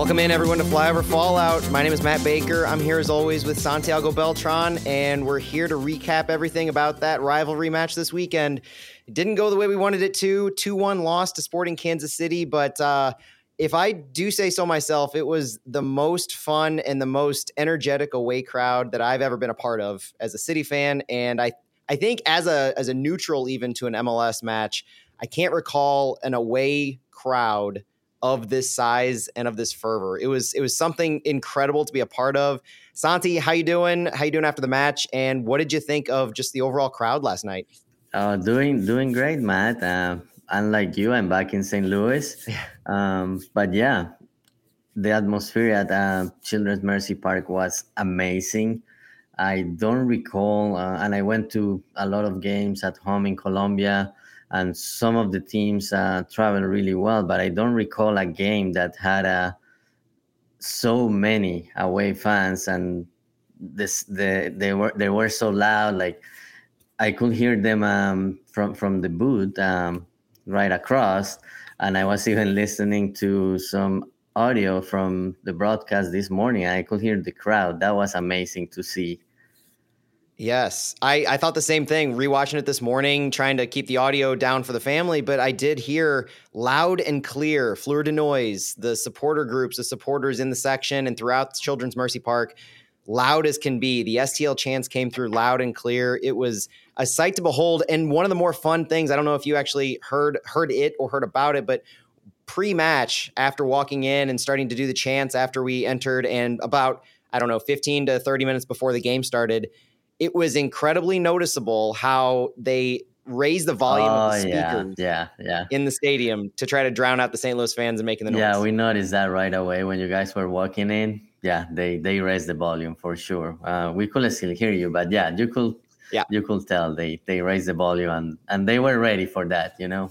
Welcome in, everyone, to Flyover Fallout. My name is Matt Baker. I'm here as always with Santiago Beltran, and we're here to recap everything about that rivalry match this weekend. It didn't go the way we wanted it to 2 1 loss to Sporting Kansas City, but uh, if I do say so myself, it was the most fun and the most energetic away crowd that I've ever been a part of as a City fan. And I, I think as a as a neutral even to an MLS match, I can't recall an away crowd of this size and of this fervor. It was it was something incredible to be a part of. Santi, how you doing? How you doing after the match? And what did you think of just the overall crowd last night? Uh, doing doing great, Matt. Uh, unlike you, I'm back in St. Louis. Um, but yeah, the atmosphere at uh, Children's Mercy Park was amazing. I don't recall, uh, and I went to a lot of games at home in Colombia and some of the teams uh, travel really well. But I don't recall a game that had uh, so many away fans, and this the they were they were so loud. Like I could hear them um, from from the booth um, right across, and I was even listening to some audio from the broadcast this morning. I could hear the crowd. That was amazing to see. Yes, I, I thought the same thing. Rewatching it this morning, trying to keep the audio down for the family, but I did hear loud and clear, fleur de noise, the supporter groups, the supporters in the section and throughout Children's Mercy Park, loud as can be. The STL chants came through loud and clear. It was a sight to behold, and one of the more fun things. I don't know if you actually heard heard it or heard about it, but pre-match, after walking in and starting to do the chants after we entered, and about I don't know, 15 to 30 minutes before the game started it was incredibly noticeable how they raised the volume oh, of the speakers yeah, yeah, yeah. in the stadium to try to drown out the St. Louis fans and making the noise. Yeah, we noticed that right away when you guys were walking in. Yeah, they they raised the volume for sure. Uh, we couldn't still hear you, but yeah, you could yeah you could tell they they raised the volume and and they were ready for that, you know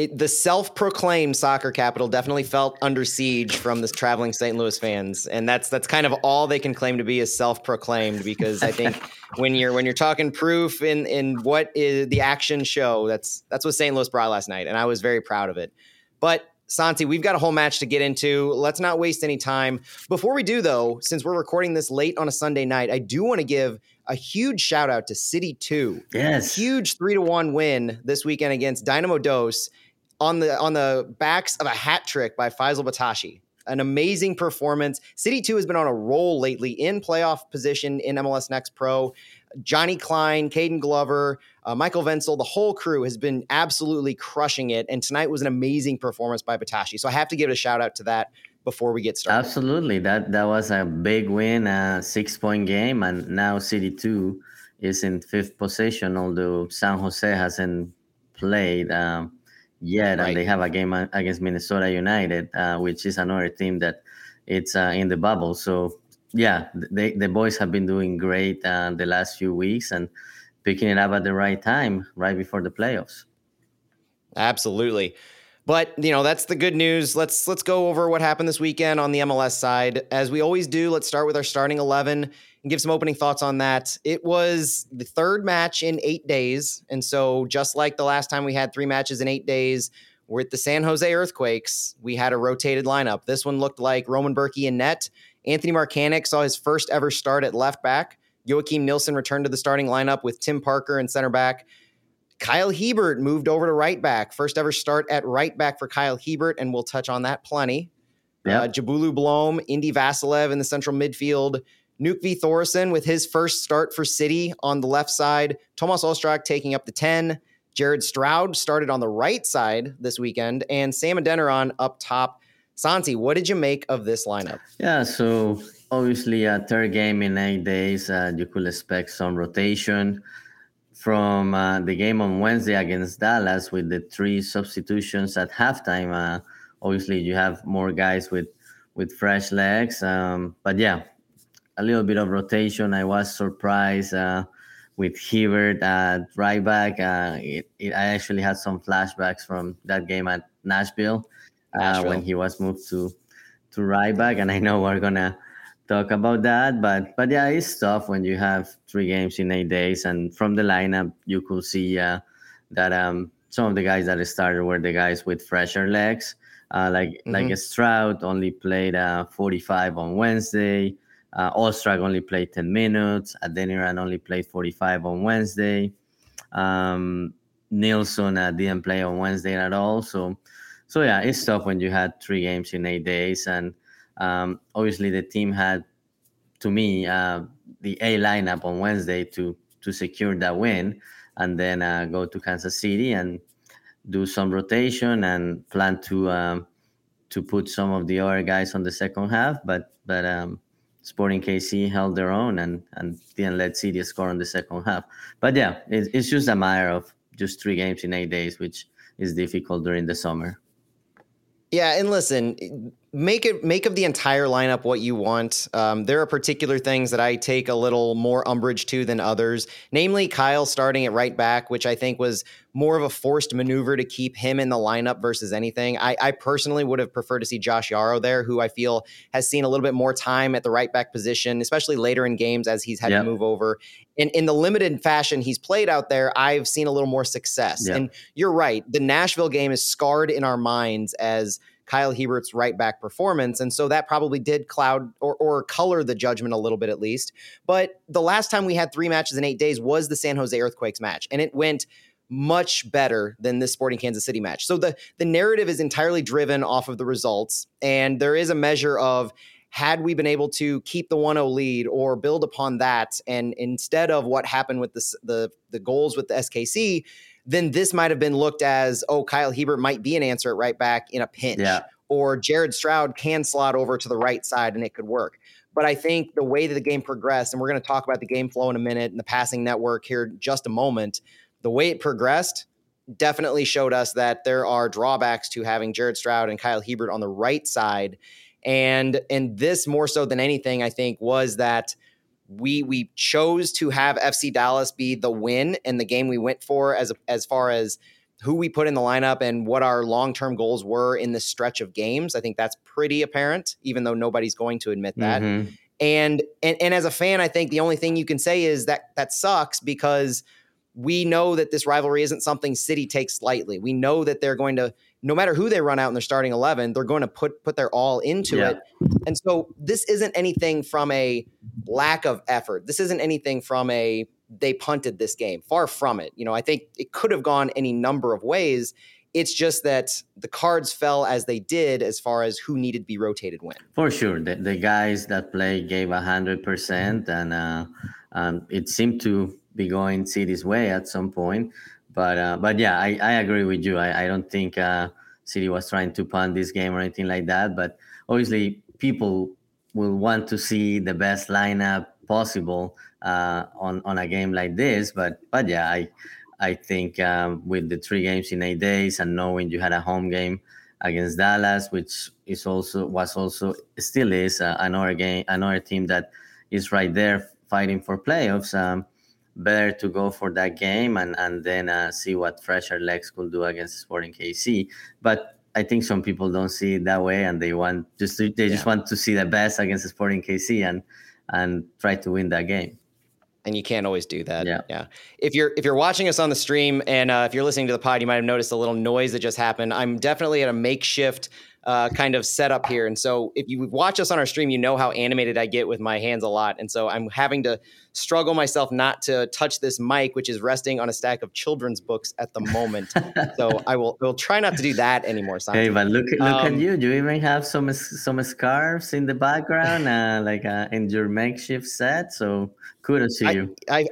it, the self-proclaimed soccer capital definitely felt under siege from the traveling St. Louis fans, and that's that's kind of all they can claim to be is self-proclaimed. Because I think when you're when you're talking proof in in what is the action show, that's that's what St. Louis brought last night, and I was very proud of it. But Santi, we've got a whole match to get into. Let's not waste any time. Before we do, though, since we're recording this late on a Sunday night, I do want to give a huge shout out to City 2. Yes. Huge 3 to 1 win this weekend against Dynamo Dos on the on the backs of a hat trick by Faisal Batashi. An amazing performance. City 2 has been on a roll lately in playoff position in MLS Next Pro. Johnny Klein, Caden Glover, uh, Michael Wentzel, the whole crew has been absolutely crushing it. And tonight was an amazing performance by Batashi. So I have to give a shout out to that before we get started. Absolutely. That that was a big win, a six point game. And now City 2 is in fifth position, although San Jose hasn't played. Um, yet, right. and they have a game against Minnesota United, uh, which is another team that it's uh, in the bubble. So yeah, they, the boys have been doing great uh, the last few weeks and picking it up at the right time, right before the playoffs. Absolutely. But you know that's the good news. Let's let's go over what happened this weekend on the MLS side. As we always do, let's start with our starting eleven and give some opening thoughts on that. It was the third match in eight days, and so just like the last time we had three matches in eight days, with the San Jose Earthquakes, we had a rotated lineup. This one looked like Roman Bürki in net. Anthony Markanich saw his first ever start at left back. Joakim Nilsson returned to the starting lineup with Tim Parker in center back. Kyle Hiebert moved over to right back. First ever start at right back for Kyle Hiebert, and we'll touch on that plenty. Yep. Uh, Njabulo Blom, Indy Vassilev in the central midfield. Nökkvi Thórisson with his first start for City on the left side. Tomas Ostrak taking up the 10. Jared Stroud started on the right side this weekend, and Sam Adeniran up top. Santi, what did you make of this lineup? Yeah, so obviously a third game in eight days, uh, you could expect some rotation from uh, the game on Wednesday against Dallas with the three substitutions at halftime. Uh, obviously, you have more guys with with fresh legs, um, but yeah, a little bit of rotation. I was surprised uh, with Hiebert at right back. Uh, it, it, I actually had some flashbacks from that game at Nashville, uh, Nashville. when he was moved to to right back, and I know we're gonna talk about that. But but yeah, it's tough when you have three games in eight days, and from the lineup you could see uh, that um, some of the guys that started were the guys with fresher legs. Uh, like mm-hmm. like Stroud only played uh, 45 on Wednesday. Uh, only played 10 minutes. Adeniran only played 45 on Wednesday. Um, uh, didn't play on Wednesday at all. So, so yeah, it's tough when you had three games in eight days, and um, obviously the team had, to me, uh, the A lineup on Wednesday to to secure that win, and then uh, go to Kansas City and do some rotation and plan to um, to put some of the other guys on the second half. But but um, Sporting KC held their own and and didn't let City score in the second half. But yeah, it, it's just a matter of just three games in eight days, which is difficult during the summer. Yeah, and listen, make it make of the entire lineup what you want. Um, there are particular things that I take a little more umbrage to than others, namely Kyle starting at right back, which I think was more of a forced maneuver to keep him in the lineup versus anything. I, I personally would have preferred to see Josh Yaro there, who I feel has seen a little bit more time at the right back position, especially later in games as he's had yep. to move over. In in the limited fashion he's played out there, I've seen a little more success. Yep. And you're right, the Nashville game is scarred in our minds as Kyle Hiebert's right back performance. And so that probably did cloud or, or color the judgment a little bit at least. But the last time we had three matches in eight days was the San Jose Earthquakes match, and it went much better than this Sporting Kansas City match. So the the narrative is entirely driven off of the results, and there is a measure of had we been able to keep the 1-0 lead or build upon that, and instead of what happened with the the, the goals with the SKC, then this might have been looked as, oh, Kyle Hiebert might be an answer at right back in a pinch. Yeah. Or Jared Stroud can slot over to the right side and it could work. But I think the way that the game progressed, and we're going to talk about the game flow in a minute and the passing network here in just a moment, the way it progressed definitely showed us that there are drawbacks to having Jared Stroud and Kyle Hiebert on the right side. And and this more so than anything, I think, was that – we we chose to have FC Dallas be the win in the game we went for as as far as who we put in the lineup and what our long-term goals were in this stretch of games. I think that's pretty apparent even though nobody's going to admit that. Mm-hmm. And, and and as a fan, I think the only thing you can say is that that sucks because we know that this rivalry isn't something City takes lightly. We know that they're going to no matter who they run out in their starting 11 they're going to put put their all into yeah. it. And so this isn't anything from a lack of effort. This isn't anything from a they punted this game. Far from it. You know i think it could have gone any number of ways. It's just that the cards fell as they did as far as who needed to be rotated when. For sure. The, the guys that play gave 100% and uh, um, it seemed to be going city's way at some point but uh, but yeah, I, I agree with you. I, I don't think uh, City was trying to punt this game or anything like that. But obviously, people will want to see the best lineup possible uh, on on a game like this. But but yeah, I I think um, with the three games in eight days and knowing you had a home game against Dallas, which is also was also still is uh, another game, another team that is right there fighting for playoffs. Um, better to go for that game and and then uh, see what fresher legs could do against Sporting KC. But I think some people don't see it that way, and they want just to, they yeah. just want to see the best against Sporting KC and and try to win that game. And you can't always do that. Yeah. yeah. If you're if you're watching us on the stream and uh, if you're listening to the pod, you might have noticed a little noise that just happened. I'm definitely at a makeshift uh, kind of setup here. And so if you watch us on our stream, you know how animated I get with my hands a lot. And so I'm having to struggle myself not to touch this mic, which is resting on a stack of children's books at the moment. so I will will try not to do that anymore. Hey, but look look um, at you. Do you even have some some scarves in the background, uh, like uh, in your makeshift set. So kudos to I, you. I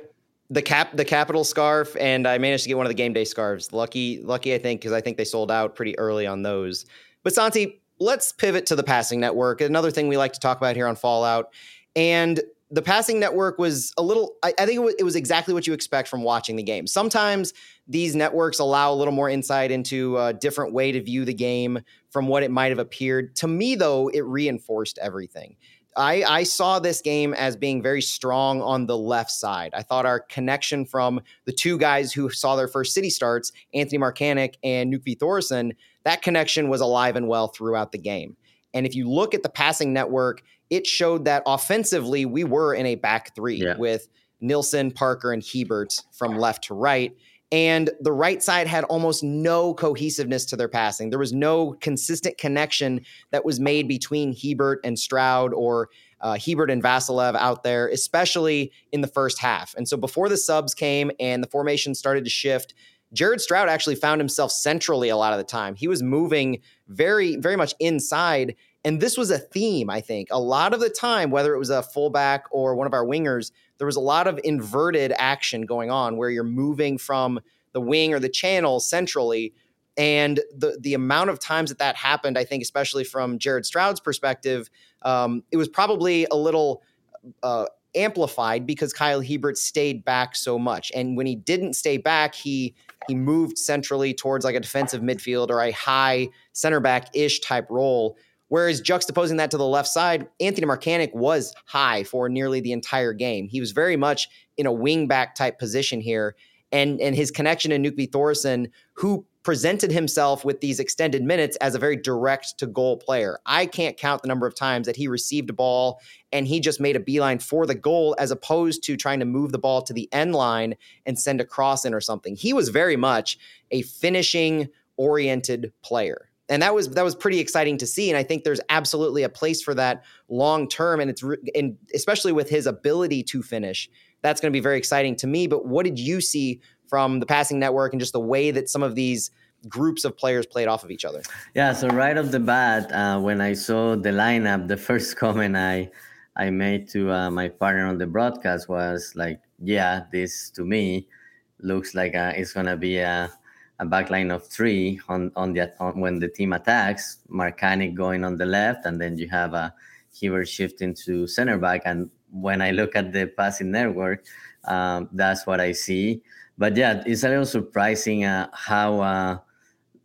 the cap the capital scarf and i managed to get one of the game day scarves lucky lucky i think because i think they sold out pretty early on those but Santi, let's pivot to the passing network. Another thing we like to talk about here on Fallout. And the passing network was a little, I, I think it was, it was, exactly what you expect from watching the game. Sometimes these networks allow a little more insight into a different way to view the game from what it might have appeared. To me, though, it reinforced everything. I, I, saw this game as being very strong on the left side. I thought our connection from the two guys who saw their first city starts, Anthony Markanich and Nökkvi Thorson, that connection was alive and well throughout the game. And if you look at the passing network, it showed that offensively we were in a back three yeah. with Nilsson, Parker, and Hiebert from left to right. And the right side had almost no cohesiveness to their passing. There was no consistent connection that was made between Hiebert and Stroud or uh, Hiebert and Vassilev out there, especially in the first half. And so before the subs came and the formation started to shift, Jared Stroud actually found himself centrally a lot of the time. He was moving very, very much inside. And this was a theme, I think. A lot of the time, whether it was a fullback or one of our wingers, there was a lot of inverted action going on where you're moving from the wing or the channel centrally. And the the amount of times that that happened, I think, especially from Jared Stroud's perspective, um, it was probably a little uh, amplified because Kyle Hiebert stayed back so much. And when he didn't stay back, he he moved centrally towards like a defensive midfield or a high center back ish type role. Whereas juxtaposing that to the left side, Anthony Markanich was high for nearly the entire game. He was very much in a wing back type position here. And, and his connection to Nökkvi Thorson, who presented himself with these extended minutes as a very direct to goal player. I can't count the number of times that he received a ball and he just made a beeline for the goal as opposed to trying to move the ball to the end line and send a cross in or something. He was very much a finishing oriented player. And that was that was pretty exciting to see, and I think there's absolutely a place for that long term, and it's and especially with his ability to finish, that's going to be very exciting to me. But what did you see from the passing network and just the way that some of these groups of players played off of each other. Yeah, so right off the bat, uh, when I saw the lineup, the first comment I I made to uh, my partner on the broadcast was like, "Yeah, this to me looks like uh, it's gonna be a, a back line of three on on the on, when the team attacks. Markanich going on the left, and then you have a Hiebert shifting to center back. And when I look at the passing network, um, that's what I see." But yeah, it's a little surprising uh, how uh,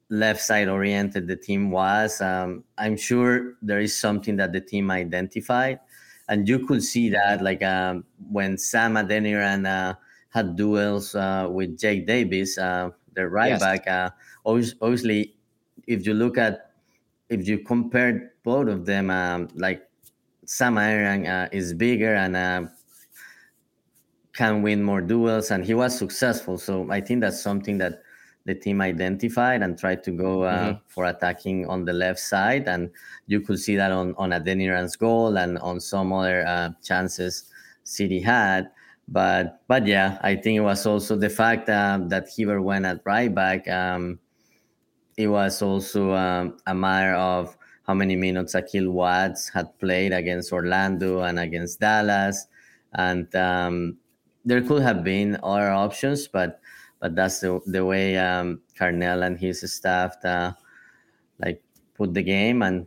left side oriented the team was. Um, I'm sure there is something that the team identified, and you could see that like um, when Sam Adeniran uh, had duels uh, with Jake Davis, uh, the right yes. back. Uh, obviously, if you look at if you compare both of them, um, like Sam Adeniran uh, is bigger and uh, can win more duels, and he was successful. So I think that's something that the team identified and tried to go uh, mm-hmm. for attacking on the left side. And you could see that on, on Adeniran's goal and on some other uh, chances City had. But but yeah, I think it was also the fact um, that Hiebert went at right back. Um, it was also um, a matter of how many minutes Akil Watts had played against Orlando and against Dallas. And um, there could have been other options, but but that's the the way um, Carnell and his staff uh, like put the game and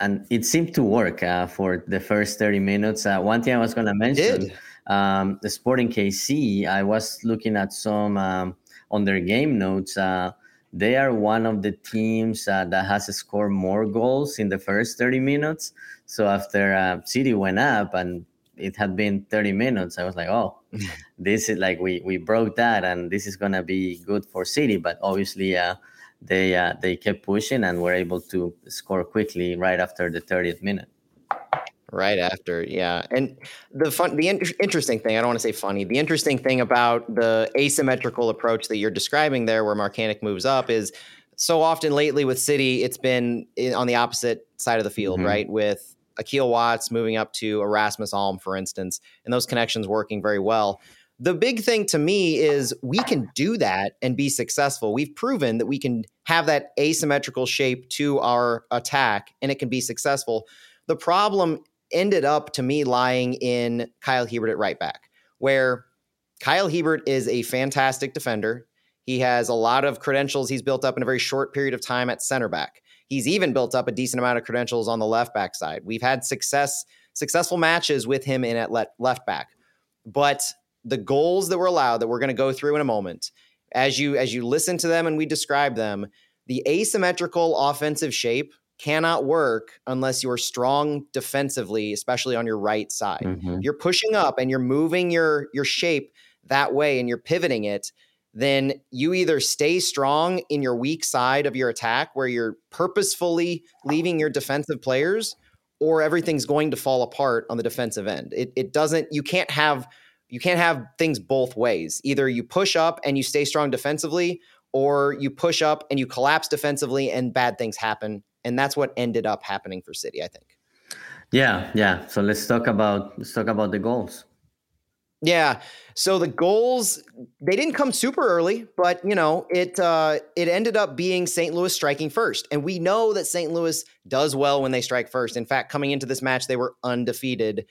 and it seemed to work uh, for the first 30 minutes. Uh, one thing I was going to mention, um, the Sporting KC, I was looking at some um, on their game notes. Uh, they are one of the teams uh, that has scored more goals in the first 30 minutes. So after uh, City went up and it had been 30 minutes, I was like, oh, this is like we we broke that, and this is gonna be good for City. But obviously, uh, they uh, they kept pushing and were able to score quickly right after the 30th minute. Right after, yeah, and the fun, the in- interesting thing—I don't want to say funny. The interesting thing about the asymmetrical approach that you're describing there, where Markanich moves up, is so often lately with City, it's been on the opposite side of the field, mm-hmm. right? With Akil Watts moving up to Rasmus Alm, for instance, and those connections working very well. The big thing to me is we can do that and be successful. We've proven that we can have that asymmetrical shape to our attack and it can be successful. The problem ended up to me lying in Kyle Hiebert at right back, where Kyle Hiebert is a fantastic defender. He has a lot of credentials he's built up in a very short period of time at center back. He's even built up a decent amount of credentials on the left back side. We've had success successful matches with him in at left back. But the goals that were allowed that we're going to go through in a moment, as you as you listen to them and we describe them, the asymmetrical offensive shape cannot work unless you're strong defensively, especially on your right side. Mm-hmm. You're pushing up and you're moving your your shape that way and you're pivoting it then you either stay strong in your weak side of your attack where you're purposefully leaving your defensive players or everything's going to fall apart on the defensive end. It, it doesn't, you can't have you can't have things both ways. Either you push up and you stay strong defensively, or you push up and you collapse defensively and bad things happen. And that's what ended up happening for City, I think. Yeah, yeah. So let's talk about let's talk about the goals. Yeah. So the goals they didn't come super early, but you know it uh, it ended up being St. Louis striking first, and we know that St. Louis does well when they strike first. In fact, coming into this match, they were undefeated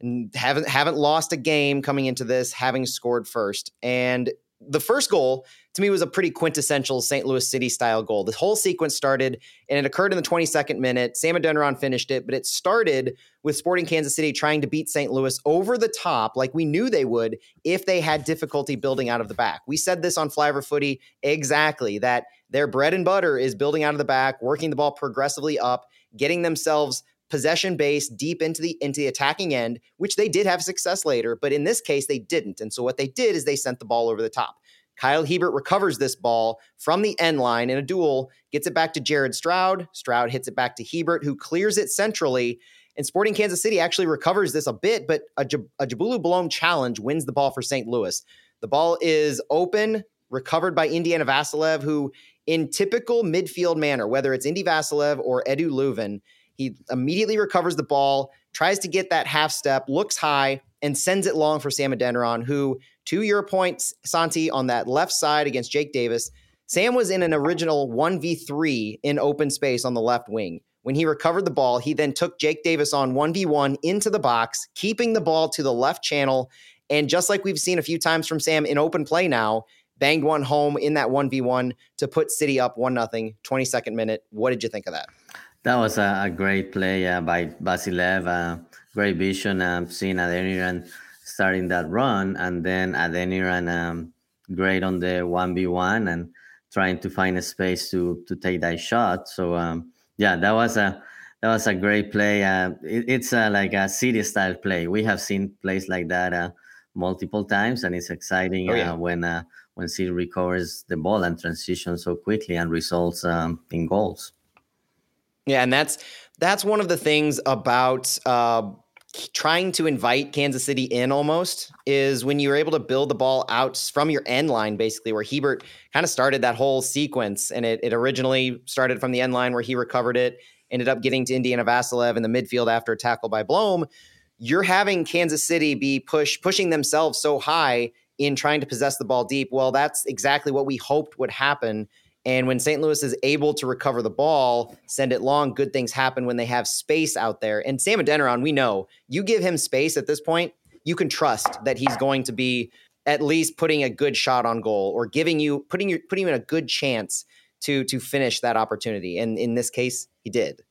and haven't haven't lost a game coming into this, having scored first. And the first goal to me was a pretty quintessential St. Louis City style goal. The whole sequence started and it occurred in the 22nd minute. Sam Adeniran finished it, but it started with Sporting Kansas City trying to beat St. Louis over the top, like we knew they would if they had difficulty building out of the back. We said this on Flyover Footy exactly that their bread and butter is building out of the back, working the ball progressively up, getting themselves possession based deep into the into the attacking end, which they did have success later, but in this case they didn't. And so what they did is they sent the ball over the top. Kyle Hiebert recovers this ball from the end line in a duel, gets it back to Jared Stroud. Stroud hits it back to Hiebert, who clears it centrally. And Sporting Kansas City actually recovers this a bit, but a, J- a Njabulo Blom challenge wins the ball for St. Louis. The ball is open, recovered by Indiana Vassilev, who, in typical midfield manner, whether it's Indy Vassilev or Edu Löwen, he immediately recovers the ball, tries to get that half step, looks high, and sends it long for Sam Adeniran, who, to your point, Santi, on that left side against Jake Davis, Sam was in an original 1v3 in open space on the left wing. When he recovered the ball, he then took Jake Davis on 1v1 into the box, keeping the ball to the left channel. And just like we've seen a few times from Sam in open play now, banged one home in that 1v1 to put City up 1 0, 22nd minute. What did you think of that? That was a, a great play uh, by Vassilev. Uh, great vision. Um, seeing Adeniran starting that run, and then Adeniran um, great on the one v one and trying to find a space to to take that shot. So um, yeah, that was a that was a great play. Uh, it, it's a, like a city style play. We have seen plays like that uh, multiple times, and it's exciting oh, yeah. uh, when uh, when City recovers the ball and transitions so quickly and results um, in goals. Yeah, and that's that's one of the things about uh, trying to invite Kansas City in almost is when you're able to build the ball out from your end line, basically, where Hiebert kind of started that whole sequence. And it, it originally started from the end line where he recovered it, ended up getting to Indiana Vassilev in the midfield after a tackle by Blom. You're having Kansas City be push pushing themselves so high in trying to possess the ball deep. Well, that's exactly what we hoped would happen and when St. Louis is able to recover the ball, send it long, good things happen when they have space out there. And Sam Adeniran, we know you give him space at this point, you can trust that he's going to be at least putting a good shot on goal or giving you putting you putting you in a good chance to to finish that opportunity. And in this case, he did.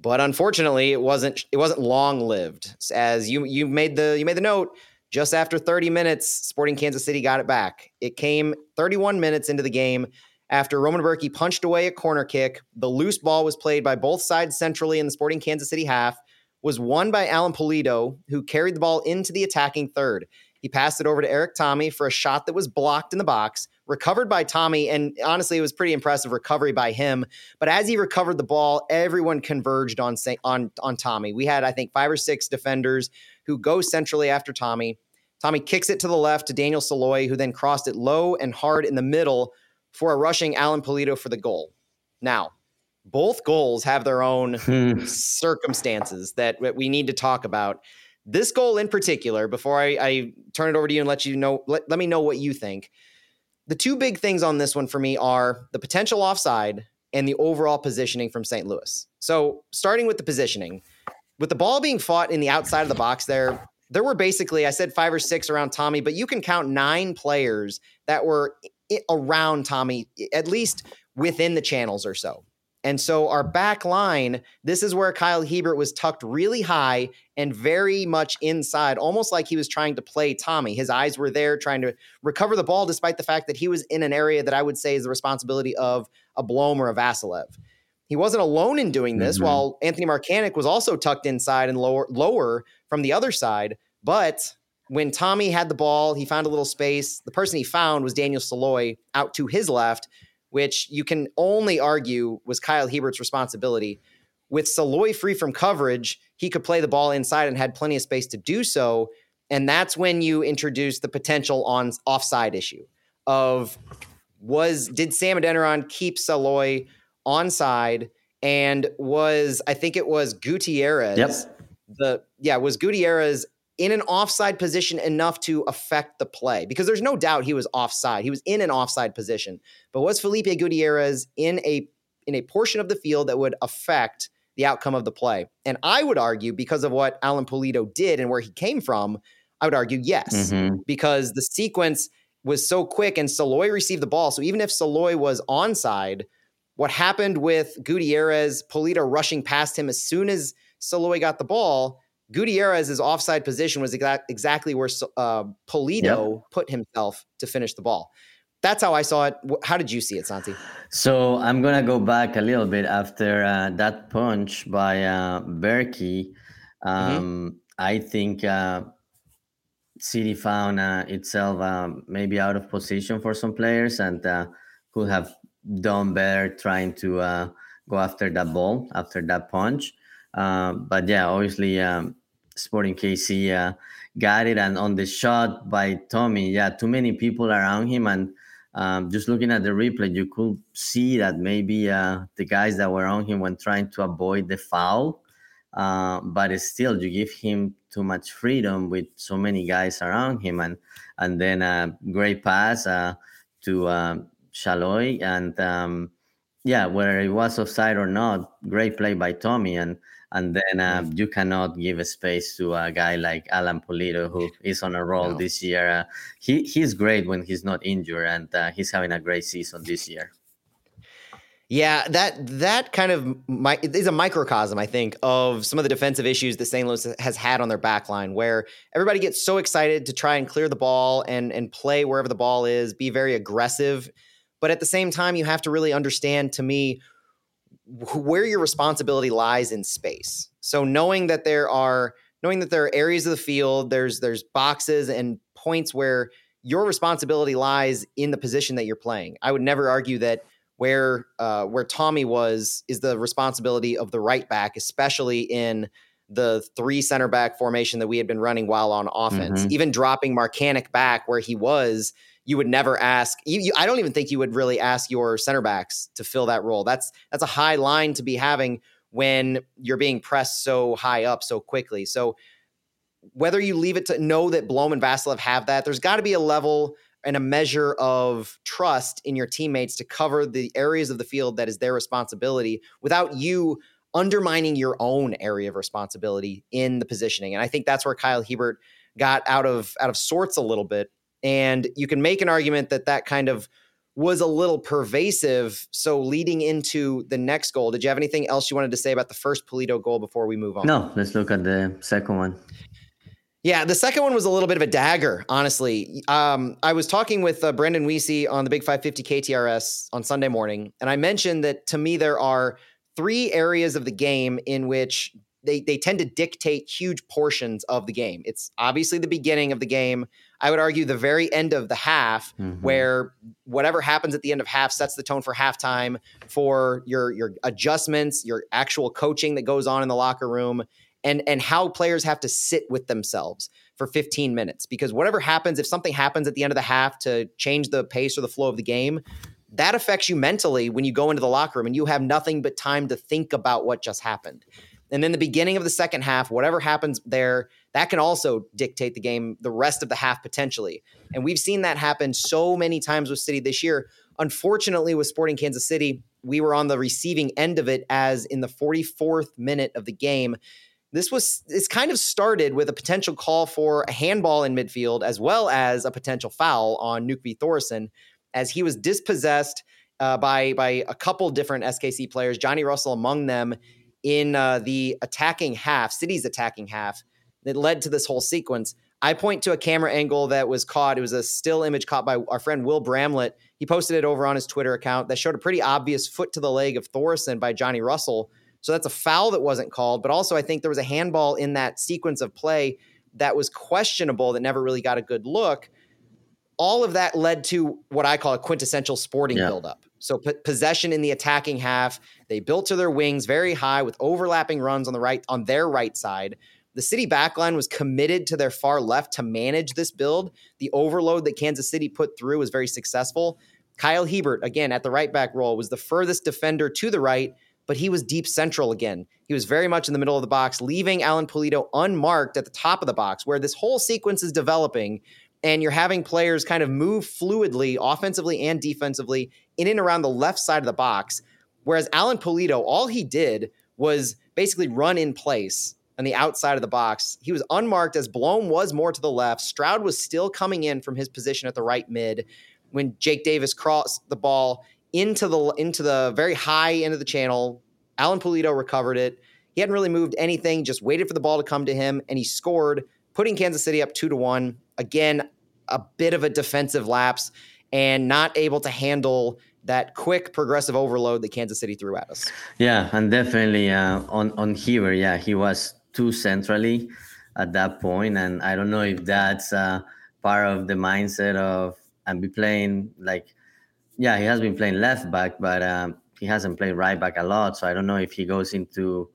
But unfortunately, it wasn't it wasn't long lived. As you you made the you made the note, just after 30 minutes, Sporting Kansas City got it back. It came 31 minutes into the game after Roman Bürki punched away a corner kick. The loose ball was played by both sides centrally in the Sporting Kansas City half, was won by Alan Pulido, who carried the ball into the attacking third. He passed it over to Erik Thommy for a shot that was blocked in the box, recovered by Thommy, and honestly, it was pretty impressive recovery by him. But as he recovered the ball, everyone converged on on on Thommy. We had, I think, five or six defenders who go centrally after Thommy. Thommy kicks it to the left to Daniel Salloi, who then crossed it low and hard in the middle for a rushing Alan Pulido for the goal. Now, both goals have their own hmm. circumstances that we need to talk about. This goal in particular, before I, I, turn it over to you and let you know, let, let me know what you think. The two big things on this one for me are the potential offside and the overall positioning from St. Louis. So, starting with the positioning, with the ball being fought in the outside of the box there, there were basically, I said five or six around Thommy, but you can count nine players that were around Thommy, at least within the channels or so. And so our back line, this is where Kyle Hiebert was tucked really high and very much inside, almost like he was trying to play Thommy. His eyes were there trying to recover the ball, despite the fact that he was in an area that I would say is the responsibility of a Blom or a Vassilev. He wasn't alone in doing this, mm-hmm. while Anthony Markanich was also tucked inside and lower lower from the other side. But when Thommy had the ball, he found a little space. The person he found was Daniel Salloi out to his left, which you can only argue was Kyle Hiebert's responsibility. With Salloi free from coverage, he could play the ball inside and had plenty of space to do so. And that's when you introduce the potential on offside issue of was did Sam Adeniran keep Salloi onside and was I think it was Gutierrez Yep. the yeah was Gutierrez in an offside position enough to affect the play because there's no doubt he was offside. He was in an offside position. But was Felipe Gutierrez in a in a portion of the field that would affect the outcome of the play? And I would argue because of what Alan Pulido did and where he came from, I would argue yes, Mhm. because the sequence was so quick and Salloi received the ball. So even if Salloi was onside, what happened with Gutierrez, Pulido rushing past him as soon as Salloi got the ball, Gutierrez's offside position was exact, exactly where uh, Polito put himself to finish the ball. That's how I saw it. How did you see it, Santi? So I'm gonna go back a little bit after uh, that punch by uh, Bürki. Um, I think uh, City found uh, itself um, maybe out of position for some players and uh, could have done better trying to uh, go after that ball after that punch. Uh, but yeah, obviously, um, Sporting KC uh, got it, and on the shot by Thommy, yeah, too many people around him, and um, just looking at the replay, you could see that maybe uh, the guys that were on him were trying to avoid the foul. Uh, but still, you give him too much freedom with so many guys around him, and and then a great pass uh, to uh, Salloi, and um, yeah, whether it was offside or not, great play by Thommy, and and then uh, you cannot give a space to a guy like Alan Pulido who is on a roll No. this year. Uh, he he's great when he's not injured, and uh, he's having a great season this year. Yeah, that that kind of mi- is a microcosm, I think, of some of the defensive issues that St. Louis has had on their back line, where everybody gets so excited to try and clear the ball and and play wherever the ball is, be very aggressive, but at the same time, you have to really understand, to me, where your responsibility lies in space. So knowing that there are knowing that there are areas of the field, there's there's boxes and points where your responsibility lies in the position that you're playing. I would never argue that where uh, where Thommy was is the responsibility of the right back, especially in the three center back formation that we had been running while on offense. Mhm. Even dropping Markanich back where he was, you would never ask. You, you, I don't even think you would really ask your center backs to fill that role. That's that's a high line to be having when you're being pressed so high up so quickly. So whether you leave it to know that Blom and Vassilev have that, there's got to be a level and a measure of trust in your teammates to cover the areas of the field that is their responsibility without you undermining your own area of responsibility in the positioning. And I think that's where Kyle Hiebert got out of out of sorts a little bit. And you can make an argument that that kind of was a little pervasive. So leading into the next goal, did you have anything else you wanted to say about the first Pulido goal before we move on? No, let's look at the second one. Yeah, the second one was a little bit of a dagger, honestly. Um, I was talking with uh, Brendan Weesey on the Big 550 KTRS on Sunday morning, and I mentioned that to me there are three areas of the game in which they they tend to dictate huge portions of the game. It's obviously the beginning of the game. I would argue the very end of the half, Mhm. where whatever happens at the end of half sets the tone for halftime, for your your adjustments, your actual coaching that goes on in the locker room, and and how players have to sit with themselves for 15 minutes because whatever happens if something happens at the end of the half to change the pace or the flow of the game that affects you mentally when you go into the locker room and you have nothing but time to think about what just happened and then the beginning of the second half whatever happens there that can also dictate the game the rest of the half potentially. And we've seen that happen so many times with city this year. Unfortunately with sporting kansas city we were on the receiving end of it as in the 44th minute of the game. This was it's kind of started with a potential call for a handball in midfield as well as a potential foul on Nökkvi Thorson as he was dispossessed uh, by by a couple different SKC players, Johnny Russell among them, in uh, the attacking half, City's attacking half, that led to this whole sequence. I point to a camera angle that was caught. It was a still image caught by our friend Will Bramlett. He posted it over on his Twitter account that showed a pretty obvious foot to the leg of Thorson by Johnny Russell. So that's a foul that wasn't called. But also, I think there was a handball in that sequence of play that was questionable that never really got a good look. All of that led to what I call a quintessential sporting Yeah. buildup. So p- possession in the attacking half, they built to their wings very high with overlapping runs on the right on their right side. The City backline was committed to their far left to manage this build. The overload that Kansas City put through was very successful. Kyle Hiebert, again, at the right back role, was the furthest defender to the right, but he was deep central again. He was very much in the middle of the box, leaving Alan Pulido unmarked at the top of the box, where this whole sequence is developing. And you're having players kind of move fluidly, offensively and defensively, in and around the left side of the box. Whereas Alan Pulido, all he did was basically run in place on the outside of the box. He was unmarked as Blom was more to the left. Stroud was still coming in from his position at the right mid when Jake Davis crossed the ball into the into the very high end of the channel. Alan Pulido recovered it. He hadn't really moved anything, just waited for the ball to come to him, and he scored, putting Kansas City up two to one. Again, a bit of a defensive lapse and not able to handle that quick progressive overload that Kansas City threw at us. Yeah, and definitely uh, on on here, yeah, he was too centrally at that point, and I don't know if that's uh, part of the mindset of and be playing like, yeah, he has been playing left back, but um, he hasn't played right back a lot. So I don't know if he goes into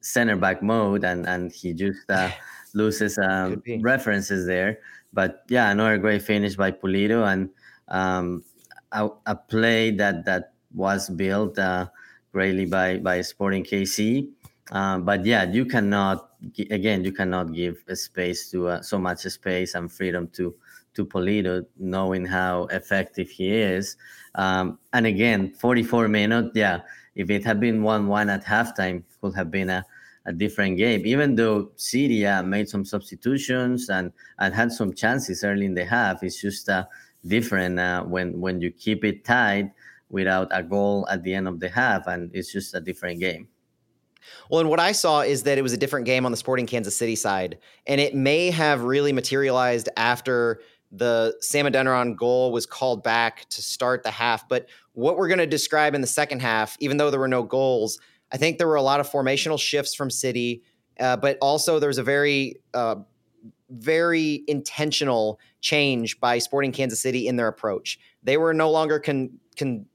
center back mode and and he just uh, loses um, references there. But yeah, another great finish by Pulido and um, a, a, play that that was built uh, greatly by by Sporting KC. Um, but yeah, you cannot again you cannot give a space to uh, so much space and freedom to to Pulido, knowing how effective he is. Um, and again, 44 minutes, yeah, if it had been 1 1 at halftime, could have been a, a different game. Even though City made some substitutions and, and had some chances early in the half, it's just uh, different uh, when, when you keep it tied without a goal at the end of the half, and it's just a different game. Well, and what I saw is that it was a different game on the Sporting Kansas City side, and it may have really materialized after the Sam Adeniran goal was called back to start the half. But what we're going to describe in the second half, even though there were no goals, I think there were a lot of formational shifts from City, uh, but also there was a very, uh, very intentional change by Sporting Kansas City in their approach. They were no longer con, con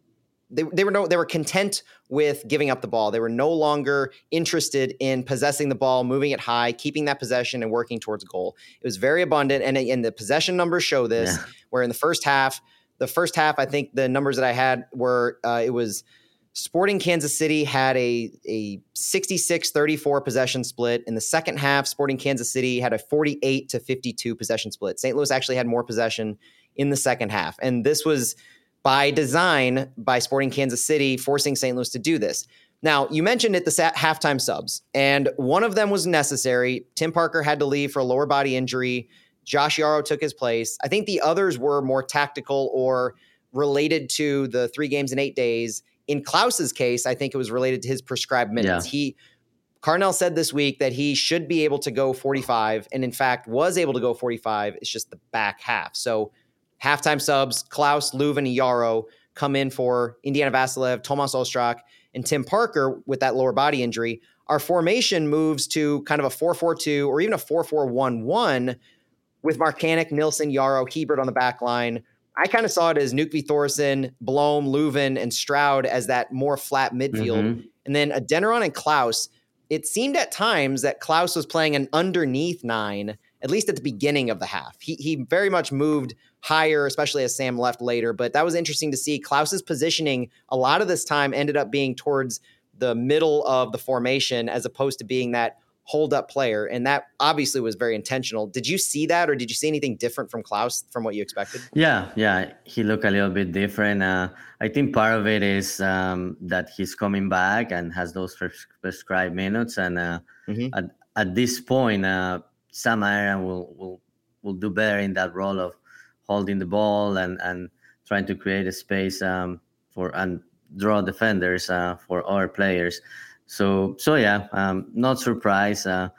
they, they were no they were content with giving up the ball. They were no longer interested in possessing the ball, moving it high, keeping that possession, and working towards goal. It was very abundant, and, and the possession numbers show this. Yeah. Where in the first half, the first half, I think the numbers that I had were uh, it was Sporting Kansas City had a, a 66 34 possession split. In the second half, Sporting Kansas City had a 48 to 52 possession split. St. Louis actually had more possession in the second half. And this was by design by Sporting Kansas City, forcing St. Louis to do this. Now, you mentioned it the halftime subs, and one of them was necessary. Tim Parker had to leave for a lower body injury. Josh Yaro took his place. I think the others were more tactical or related to the three games in eight days. In Klauss's case, I think it was related to his prescribed minutes. Yeah. He Carnell said this week that he should be able to go 45, and in fact was able to go 45. It's just the back half. So halftime subs, Klauss, Löwen, and Yaro come in for Indiana Vassilev, Tomas Ostrak, and Tim Parker with that lower body injury. Our formation moves to kind of a 4 4 2 or even a 4 4 1 1 with Markanich, Nilsson, Yaro, Hiebert on the back line. I kind of saw it as Nökkvi Thorson, Blom, Löwen, and Stroud as that more flat midfield. Mm-hmm. And then Adeniran and Klauss. It seemed at times that Klauss was playing an underneath nine, at least at the beginning of the half. He, he very much moved higher, especially as Sam left later. But that was interesting to see. Klauss's positioning a lot of this time ended up being towards the middle of the formation as opposed to being that hold up player. And that obviously was very intentional. Did you see that or did you see anything different from Klauss from what you expected? Yeah, yeah. He looked a little bit different. Uh, I think part of it is um, that he's coming back and has those prescribed minutes. And uh, mm-hmm. at, at this point, uh, Sam Adeniran will, will, will do better in that role of holding the ball and and trying to create a space um, for and draw defenders uh, for our players. So so yeah, um, not surprised. Uh,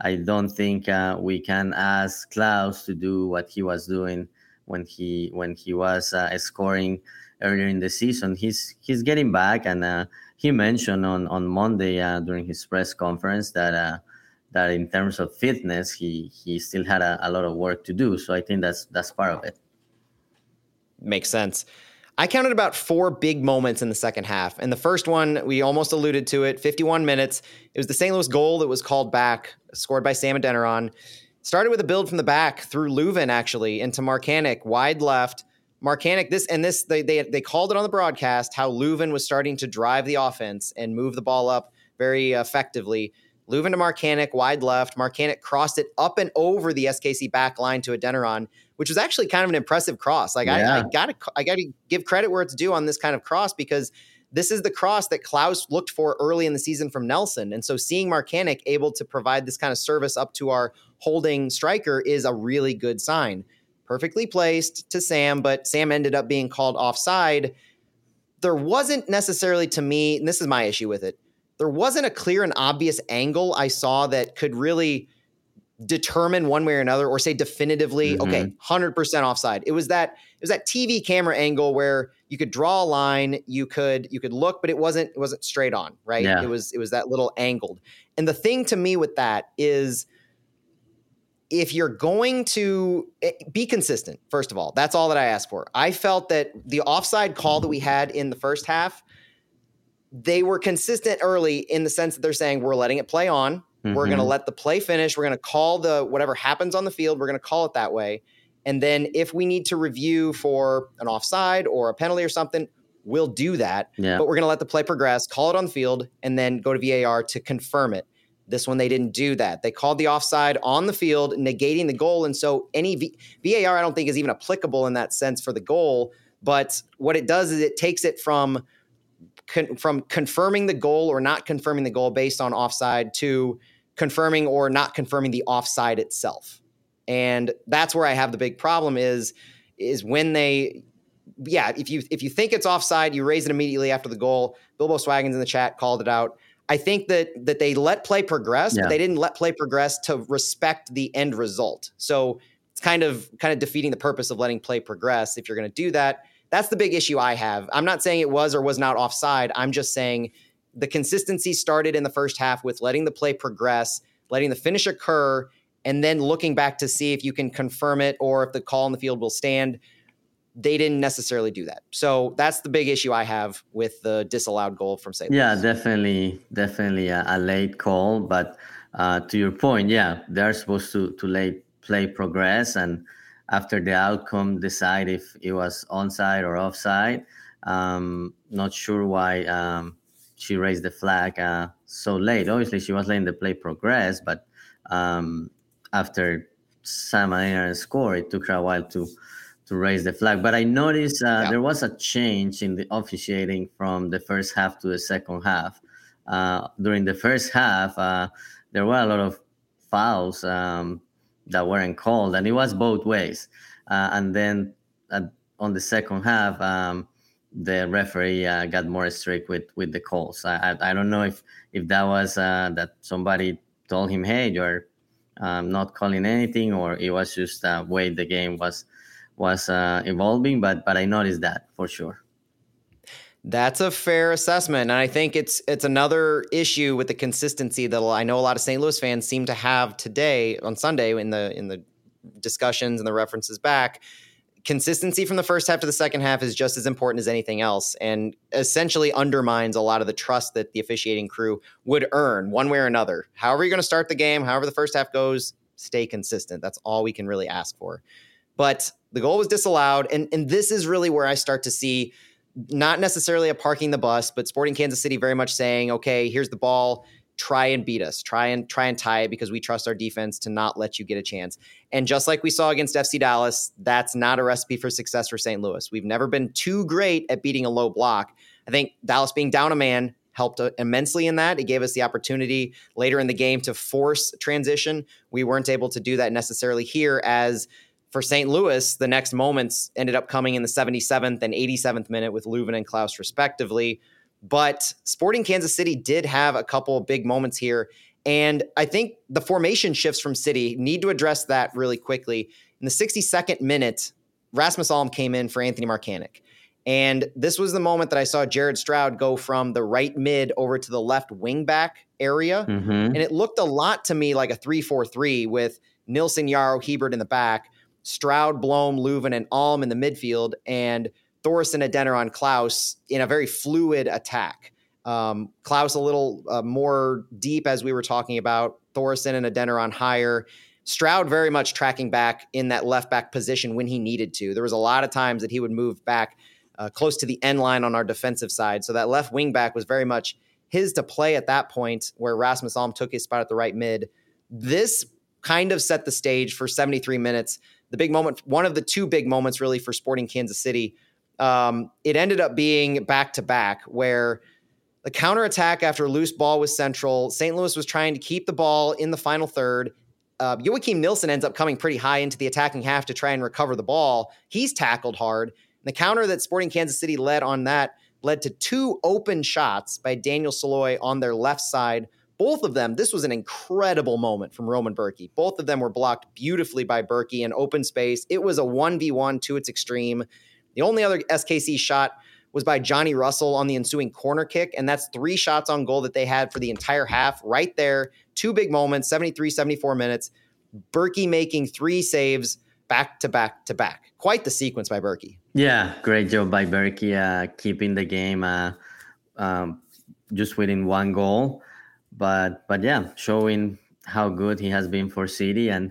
I don't think uh, we can ask Klauss to do what he was doing when he when he was uh, scoring earlier in the season. He's he's getting back, and uh, he mentioned on on Monday uh, during his press conference that that in terms of fitness, he he still had a, a lot of work to do. So I think that's that's part of it makes sense. I counted about four big moments in the second half. And the first one, we almost alluded to it 51 minutes. It was the St. Louis goal that was called back, scored by Sam Adeniran. Started with a build from the back through Löwen, actually, into Markanich, wide left. Markanich, this and this, they, they, they called it on the broadcast how Löwen was starting to drive the offense and move the ball up very effectively. Löwen to Markanich, wide left. Markanich crossed it up and over the SKC back line to Adeniran, which was actually kind of an impressive cross. Like yeah. I, I gotta I gotta give credit where it's due on this kind of cross because this is the cross that Klauss looked for early in the season from Nelson. And so seeing Markanich able to provide this kind of service up to our holding striker is a really good sign. Perfectly placed to Sam, but Sam ended up being called offside. There wasn't necessarily to me, and this is my issue with it there wasn't a clear and obvious angle I saw that could really determine one way or another or say definitively mm-hmm. okay 100% offside it was that it was that tv camera angle where you could draw a line you could you could look but it wasn't it wasn't straight on right yeah. it was it was that little angled and the thing to me with that is if you're going to eh, be consistent first of all that's all that i asked for i felt that the offside call that we had in the first half they were consistent early in the sense that they're saying we're letting it play on. Mm-hmm. We're going to let the play finish. We're going to call the whatever happens on the field. We're going to call it that way. And then if we need to review for an offside or a penalty or something, we'll do that. Yeah. But we're going to let the play progress, call it on the field, and then go to VAR to confirm it. This one, they didn't do that. They called the offside on the field, negating the goal. And so any v- VAR, I don't think, is even applicable in that sense for the goal. But what it does is it takes it from con- from confirming the goal or not confirming the goal based on offside to confirming or not confirming the offside itself. And that's where I have the big problem is is when they yeah, if you if you think it's offside, you raise it immediately after the goal. Bilbo Swaggins in the chat called it out. I think that that they let play progress, yeah. but they didn't let play progress to respect the end result. So it's kind of kind of defeating the purpose of letting play progress if you're going to do that. That's the big issue I have. I'm not saying it was or was not offside. I'm just saying the consistency started in the first half with letting the play progress, letting the finish occur, and then looking back to see if you can confirm it or if the call in the field will stand. They didn't necessarily do that. So that's the big issue I have with the disallowed goal from St. Yeah, definitely, definitely a, a late call. But uh, to your point, yeah, they're supposed to to late play progress and after the outcome decide if it was onside or offside. Um, not sure why um, she raised the flag uh, so late. Obviously, she was letting the play progress, but um, after Sam Adeniran score, it took her a while to to raise the flag. But I noticed uh, yeah. there was a change in the officiating from the first half to the second half. Uh, during the first half, uh, there were a lot of fouls. Um, that weren't called, and it was both ways. Uh, and then uh, on the second half, um, the referee uh, got more strict with with the calls. I, I, I don't know if if that was uh, that somebody told him, "Hey, you're um, not calling anything," or it was just the way the game was was uh, evolving. But but I noticed that for sure. That's a fair assessment, and I think it's it's another issue with the consistency that I know a lot of St. Louis fans seem to have today on Sunday in the in the discussions and the references back. Consistency from the first half to the second half is just as important as anything else, and essentially undermines a lot of the trust that the officiating crew would earn one way or another. However, you're going to start the game, however the first half goes, stay consistent. That's all we can really ask for. But the goal was disallowed, and and this is really where I start to see not necessarily a parking the bus, but Sporting Kansas City very much saying, okay, here's the ball. Try and beat us. Try and try and tie it because we trust our defense to not let you get a chance. And just like we saw against FC Dallas, that's not a recipe for success for St. Louis. We've never been too great at beating a low block. I think Dallas being down a man helped uh, immensely in that. It gave us the opportunity later in the game to force transition. We weren't able to do that necessarily here as for St. Louis, the next moments ended up coming in the 77th and 87th minute with Löwen and Klauss, respectively. But Sporting Kansas City did have a couple of big moments here. And I think the formation shifts from City need to address that really quickly. In the 62nd minute, Rasmus Alm came in for Anthony Markanich. And this was the moment that I saw Jared Stroud go from the right mid over to the left wing back area. Mm-hmm. And it looked a lot to me like a 3 4 3 with Nilsson, Yaro, Hiebert in the back. Stroud, Blom, Löwen, and Alm in the midfield. And Thórisson, Adeniran, Klauss in a very fluid attack. Um, Klauss a little uh, more deep, as we were talking about. Thórisson and Adeniran higher. Stroud very much tracking back in that left back position when he needed to. There was a lot of times that he would move back uh, close to the end line on our defensive side. So that left wing back was very much his to play at that point, where Rasmus Alm took his spot at the right mid. This kind of set the stage for 73 minutes. The big moment, one of the two big moments really for Sporting Kansas City. Um, it ended up being back to back, where the counterattack after loose ball was central. St. Louis was trying to keep the ball in the final third. Uh, Joakim Nilsson ends up coming pretty high into the attacking half to try and recover the ball. He's tackled hard. And the counter that Sporting Kansas City led on that led to two open shots by Daniel Salloi on their left side. Both of them, this was an incredible moment from Roman Bürki. Both of them were blocked beautifully by Bürki in open space. It was a 1v1 to its extreme. The only other SKC shot was by Johnny Russell on the ensuing corner kick. And that's three shots on goal that they had for the entire half right there. Two big moments, 73, 74 minutes. Bürki making three saves back to back to back. Quite the sequence by Bürki. Yeah, great job by Bürki, uh, keeping the game uh, um, just within one goal. But but yeah, showing how good he has been for City and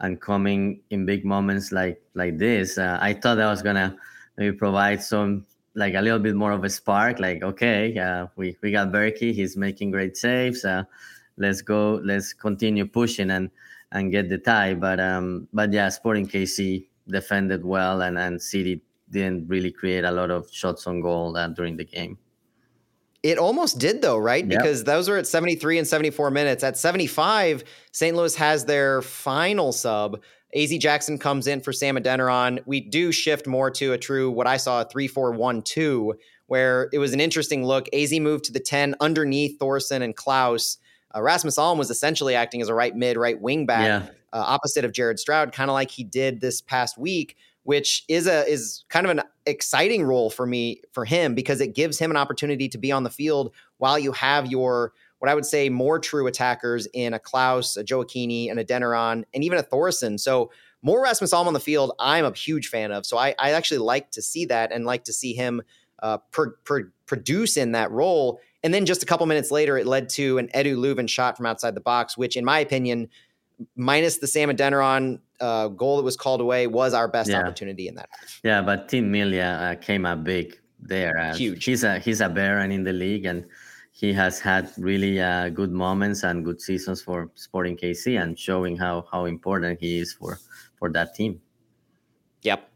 and coming in big moments like like this. Uh, I thought that was gonna maybe provide some like a little bit more of a spark. Like okay, uh, we we got Bürki, he's making great saves. Uh, let's go, let's continue pushing and and get the tie. But um, but yeah, Sporting KC defended well, and and City didn't really create a lot of shots on goal uh, during the game. It almost did though, right? Yep. Because those were at 73 and 74 minutes. At 75, St. Louis has their final sub. AZ Jackson comes in for Sam Adeniran. We do shift more to a true, what I saw, a 3 4 1 2, where it was an interesting look. AZ moved to the 10 underneath Thórisson and Klauss. Uh, Rasmus Alm was essentially acting as a right mid, right wing back, yeah. uh, opposite of Jared Stroud, kind of like he did this past week, which is a is kind of an exciting role for me for him because it gives him an opportunity to be on the field while you have your what I would say more true attackers in a Klauss, a Gioacchini, and a Adeniran, and even a Thórisson. So more Rasmus Alm on the field, I'm a huge fan of. So I, I actually like to see that and like to see him uh, produce in that role. And then just a couple minutes later, it led to an Edu Löwen shot from outside the box, which, in my opinion, minus the Sam Adeniran uh, goal that was called away, was our best yeah. opportunity in that. Match. Yeah, but Tim Melia uh, came up big there. Uh, Huge. He's a he's a veteran in the league, and he has had really uh, good moments and good seasons for Sporting KC, and showing how how important he is for for that team. Yep.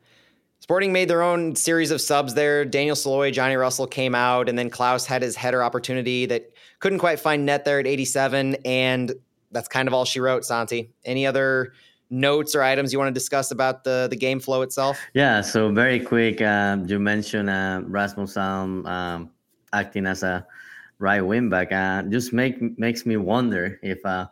Sporting made their own series of subs there. Daniel Salloi, Johnny Russell came out, and then Klauss had his header opportunity that couldn't quite find net there at 87. And that's kind of all she wrote, Santi. Any other notes or items you want to discuss about the the game flow itself? Yeah, so very quick. Um, you mentioned uh, Rasmus Alm um, acting as a right wing back. Uh, just make makes me wonder if uh,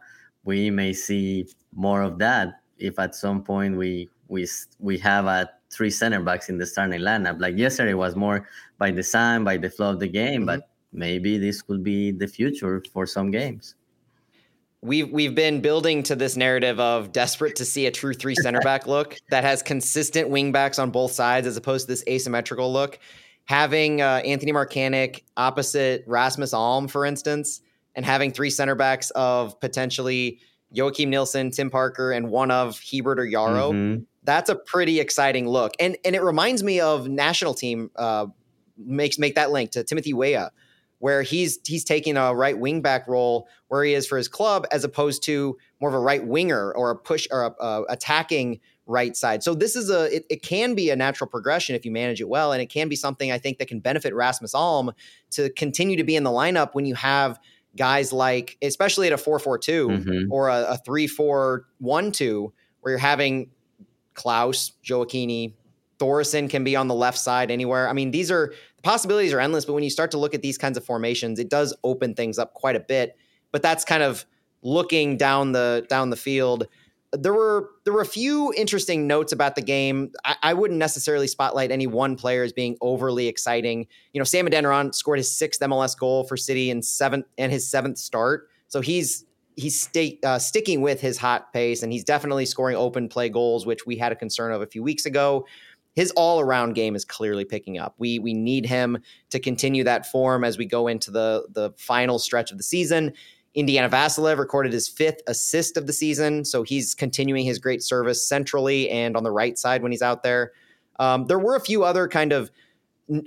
we may see more of that. If at some point we we we have a three center backs in the starting lineup. Like yesterday was more by design, by the flow of the game, mm-hmm. but maybe this could be the future for some games. We've we've been building to this narrative of desperate to see a true three center back look that has consistent wing backs on both sides as opposed to this asymmetrical look. Having uh, Anthony Markanich opposite Rasmus Alm, for instance, and having three center backs of potentially Joakim Nilsson, Tim Parker, and one of Hiebert or Yaro. Mm-hmm that's a pretty exciting look. And and it reminds me of national team uh, makes make that link to Timothy Weah, where he's he's taking a right wing back role where he is for his club, as opposed to more of a right winger or a push or a, a attacking right side. So this is a it, it, can be a natural progression if you manage it well, and it can be something I think that can benefit Rasmus Alm to continue to be in the lineup when you have guys like, especially at a 4-4-2 mm-hmm. or a, a 3-4-1-2, where you're having Klauss Gioacchini, Thórisson can be on the left side anywhere. I mean, these are possibilities are endless, but when you start to look at these kinds of formations, it does open things up quite a bit. But that's kind of looking down the down the field. There were there were a few interesting notes about the game. I, I wouldn't necessarily spotlight any one player as being overly exciting. You know, Sam Adeniran scored his sixth MLS goal for City in seventh and his seventh start. So he's he's uh, sticking with his hot pace, and he's definitely scoring open play goals, which we had a concern of a few weeks ago. His all around game is clearly picking up. We we need him to continue that form as we go into the the final stretch of the season. Indiana Vassilev recorded his fifth assist of the season, so he's continuing his great service centrally and on the right side when he's out there. Um, there were a few other kind of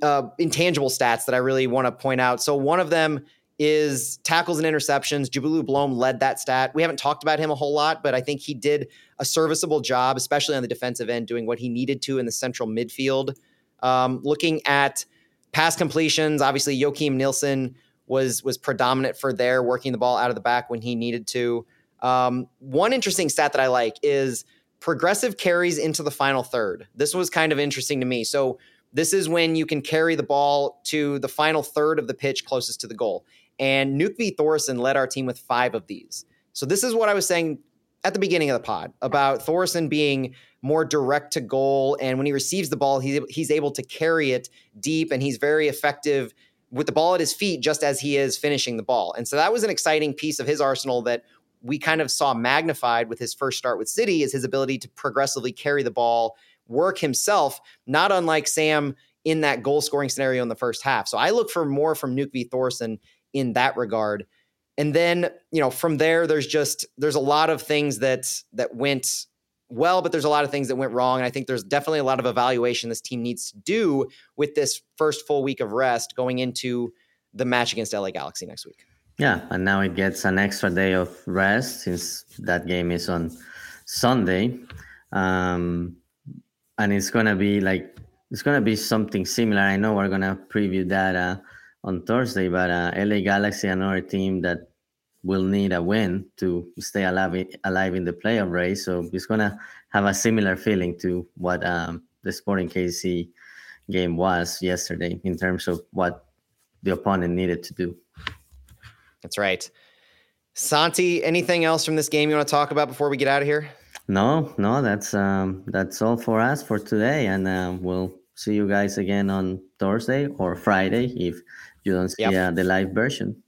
uh, intangible stats that I really want to point out. So one of them is tackles and interceptions. Njabulo Blom led that stat. We haven't talked about him a whole lot, but I think he did a serviceable job, especially on the defensive end, doing what he needed to in the central midfield. Um, looking at pass completions, obviously Joakim Nilsson was was predominant for there, working the ball out of the back when he needed to. Um, one interesting stat that I like is progressive carries into the final third. This was kind of interesting to me. So this is when you can carry the ball to the final third of the pitch closest to the goal. And Nökkvi Thórisson led our team with five of these. So this is what I was saying at the beginning of the pod about Thórisson being more direct to goal. And when he receives the ball, he, he's able to carry it deep and he's very effective with the ball at his feet just as he is finishing the ball. And so that was an exciting piece of his arsenal that we kind of saw magnified with his first start with City is his ability to progressively carry the ball, work himself, not unlike Sam in that goal scoring scenario in the first half. So I look for more from Nuke V. Thórisson in that regard. And then, you know, from there, there's just there's a lot of things that that went well, but there's a lot of things that went wrong. And I think there's definitely a lot of evaluation this team needs to do with this first full week of rest going into the match against LA Galaxy next week. Yeah, and now it gets an extra day of rest since that game is on Sunday, um, and it's gonna be like it's gonna be something similar. I know we're gonna preview that uh, on Thursday, but uh, LA Galaxy, another team that will need a win to stay alive alive in the playoff race. So it's gonna have a similar feeling to what um, the Sporting KC game was yesterday in terms of what the opponent needed to do. That's right. Santi, anything else from this game you want to talk about before we get out of here? No, no, that's um, that's all for us for today, and uh, we'll see you guys again on Thursday or Friday if you don't see yep. uh, the live version.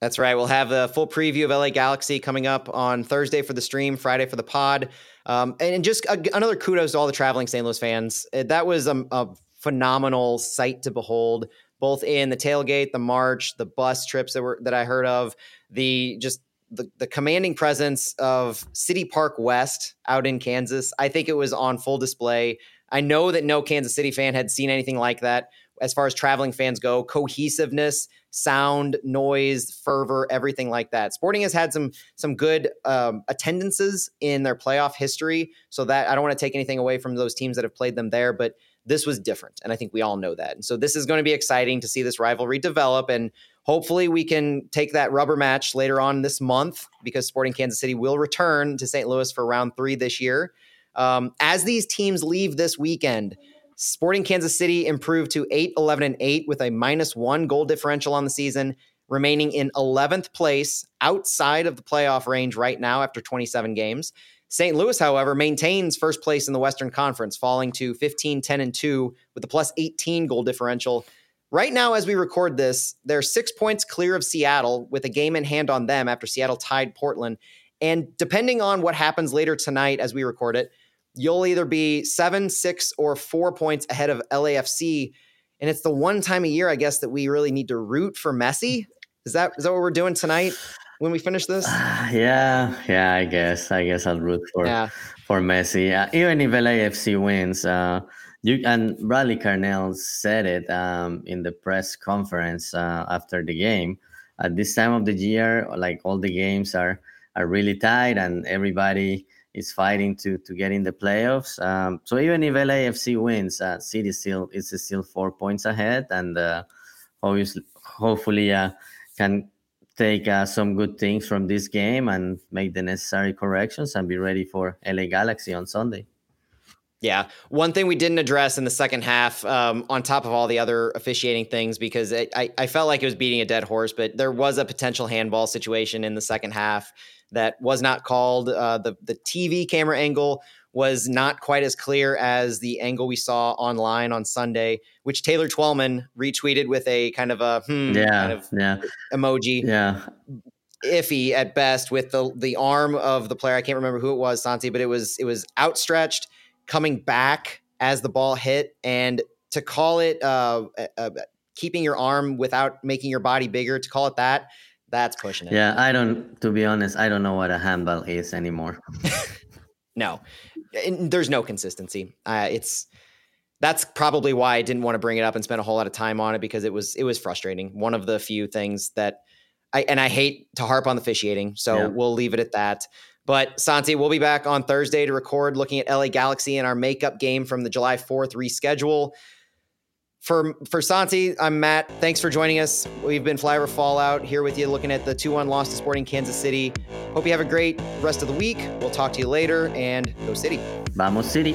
That's right. We'll have a full preview of LA Galaxy coming up on Thursday for the stream, Friday for the pod, um, and just a, another kudos to all the traveling St. Louis fans. That was a, a phenomenal sight to behold both in the tailgate, the march, the bus trips that were that I heard of, the just the, the commanding presence of City Park West out in Kansas. I think it was on full display. I know that no Kansas City fan had seen anything like that as far as traveling fans go. Cohesiveness, sound, noise, fervor, everything like that. Sporting has had some some good um, attendances in their playoff history, so that I don't want to take anything away from those teams that have played them there, but this was different. And I think we all know that. And so this is going to be exciting to see this rivalry develop. And hopefully we can take that rubber match later on this month because Sporting Kansas City will return to St. Louis for round three this year. Um, as these teams leave this weekend, Sporting Kansas City improved to 8 11 and 8 with a minus one goal differential on the season, remaining in 11th place outside of the playoff range right now after 27 games. St. Louis, however, maintains first place in the Western Conference, falling to 15, 10, and 2 with a plus 18 goal differential. Right now, as we record this, they're six points clear of Seattle with a game in hand on them after Seattle tied Portland. And depending on what happens later tonight as we record it, you'll either be seven, six, or four points ahead of LAFC. And it's the one time a year, I guess, that we really need to root for Messi. Is that is that what we're doing tonight? when we finish this? yeah, yeah. I guess. I guess I'll root for yeah. for Messi. Uh, even if LAFC wins, uh, you and Bradley Carnell said it um, in the press conference uh, after the game. At this time of the year, like all the games are are really tight, and everybody is fighting to to get in the playoffs. Um, so even if LAFC wins, uh, City still is still four points ahead, and uh, obviously, hopefully, uh, can take uh, some good things from this game and make the necessary corrections and be ready for LA Galaxy on Sunday. Yeah. One thing we didn't address in the second half, um, on top of all the other officiating things, because it, I, I felt like it was beating a dead horse, but there was a potential handball situation in the second half that was not called. Uh, the, the TV camera angle was not quite as clear as the angle we saw online on Sunday, which Taylor Twellman retweeted with a kind of a hmm yeah, kind of yeah. emoji. Yeah. Iffy at best with the the arm of the player. I can't remember who it was, Santi, but it was it was outstretched, coming back as the ball hit, and to call it uh, uh, keeping your arm without making your body bigger, to call it that, that's pushing it. Yeah, I don't. To be honest, I don't know what a handball is anymore. no, there's no consistency. Uh, it's that's probably why I didn't want to bring it up and spend a whole lot of time on it because it was it was frustrating. One of the few things that I and I hate to harp on the officiating, so yeah. we'll leave it at that. But Santi, we'll be back on Thursday to record looking at LA Galaxy and our makeup game from the July 4th reschedule. For for Santi, I'm Matt. Thanks for joining us. We've been Flyover Fallout here with you, looking at the 2-1 loss to Sporting Kansas City. Hope you have a great rest of the week. We'll talk to you later, and go City. Vamos City.